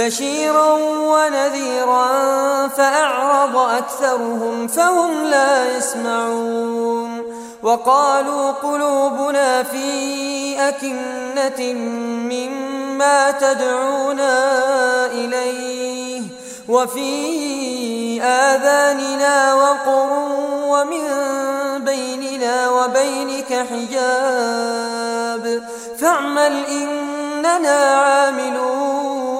بشيرا ونذيرا فأعرض أكثرهم فهم لا يسمعون وقالوا قلوبنا في أكنة مما تدعونا إليه وفي آذاننا وقر ومن بيننا وبينك حجاب فاعمل إننا عاملون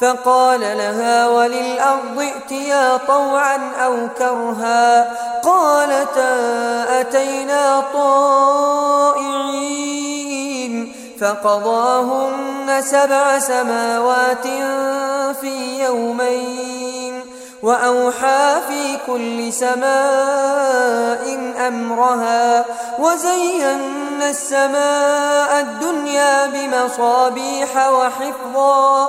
فقال لها وللأرض ائتيا طوعا أو كرها قالتا أتينا طائعين فقضاهن سبع سماوات في يومين وأوحى في كل سماء أمرها وزينا السماء الدنيا بمصابيح وحفظا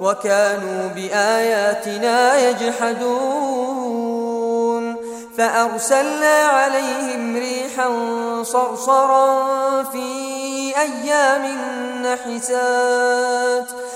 وكانوا بآياتنا يجحدون. فأرسلنا عليهم ريحا صرصرا في أيام نحسات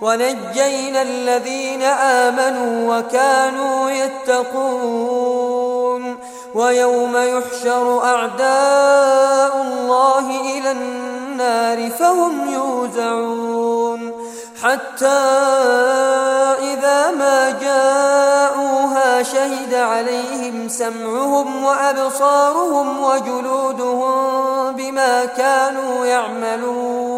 ونجينا الذين آمنوا وكانوا يتقون ويوم يحشر أعداء الله إلى النار فهم يوزعون حتى إذا ما جاءوها شهد عليهم سمعهم وأبصارهم وجلودهم بما كانوا يعملون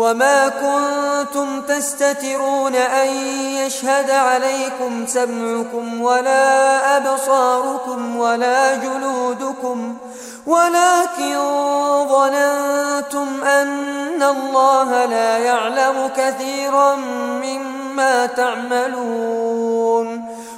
وما كنتم تستترون أن يشهد عليكم سمعكم ولا أبصاركم ولا جلودكم ولكن ظننتم أن الله لا يعلم كثيرا مما تعملون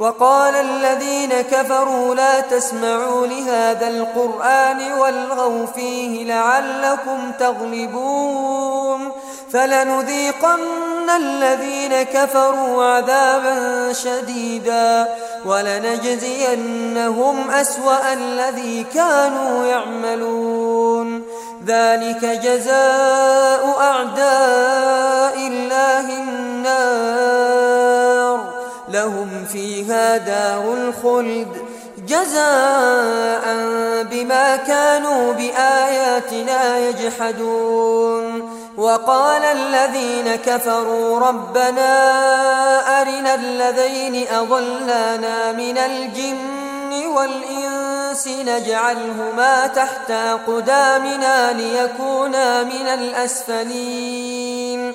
وقال الذين كفروا لا تسمعوا لهذا القرآن والغوا فيه لعلكم تغلبون فلنذيقن الذين كفروا عذابا شديدا ولنجزينهم أسوأ الذي كانوا يعملون ذلك جزاء أعداء فيها دار الخلد جزاء بما كانوا بآياتنا يجحدون. وقال الذين كفروا ربنا أرنا الذين أضلانا من الجن والإنس نجعلهما تحت قدامنا ليكونا من الأسفلين.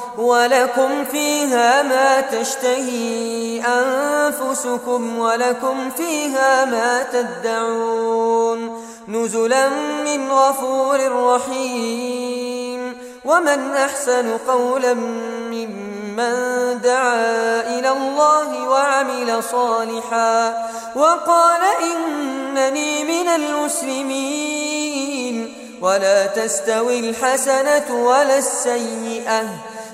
ولكم فيها ما تشتهي أنفسكم ولكم فيها ما تدعون نزلا من غفور رحيم ومن أحسن قولا ممن دعا إلى الله وعمل صالحا وقال إنني من المسلمين ولا تستوي الحسنة ولا السيئة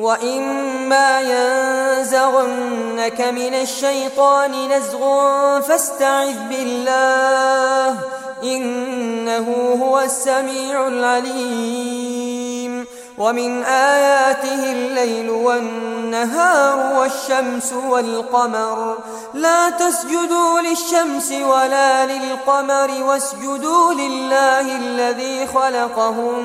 وإما ينزغنك من الشيطان نزغ فاستعذ بالله إنه هو السميع العليم ومن آياته الليل والنهار والشمس والقمر لا تسجدوا للشمس ولا للقمر واسجدوا لله الذي خلقهم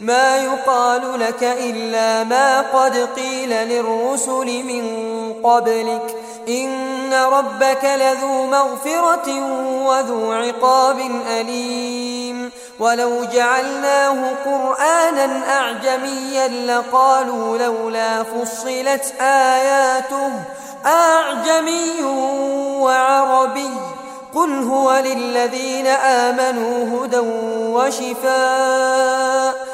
ما يقال لك إلا ما قد قيل للرسل من قبلك. إن ربك لذو مغفرة وذو عقاب أليم. ولو جعلناه قرآنا أعجميا لقالوا لولا فصلت آياته. أعجمي وعربي. قل هو للذين آمنوا هدى وشفاء.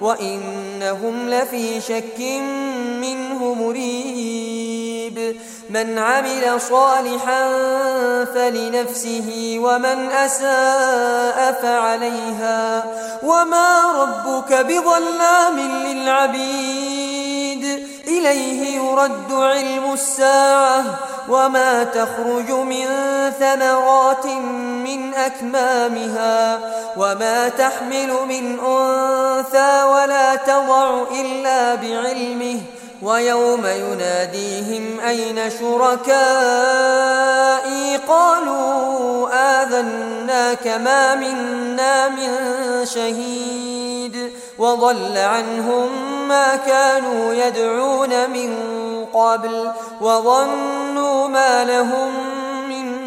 وإنهم لفي شك منه مريب من عمل صالحا فلنفسه ومن أساء فعليها وما ربك بظلام للعبيد إليه يرد علم الساعة وما تخرج من ثمرات من أكمامها وما تحمل من أنثى ولا تضع إلا بعلمه ويوم يناديهم أين شركائي قالوا آذناك ما منا من شهيد وضل عنهم ما كانوا يدعون من قبل وظنوا ما لهم من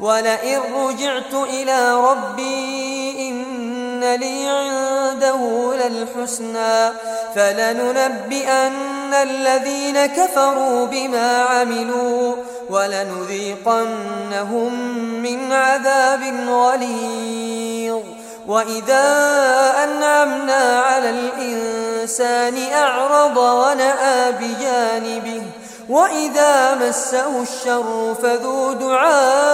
ولئن رجعت إلى ربي إن لي عنده للحسنى فلننبئن الذين كفروا بما عملوا ولنذيقنهم من عذاب غليظ وإذا أنعمنا على الإنسان أعرض ونأى بجانبه وإذا مسه الشر فذو دعاء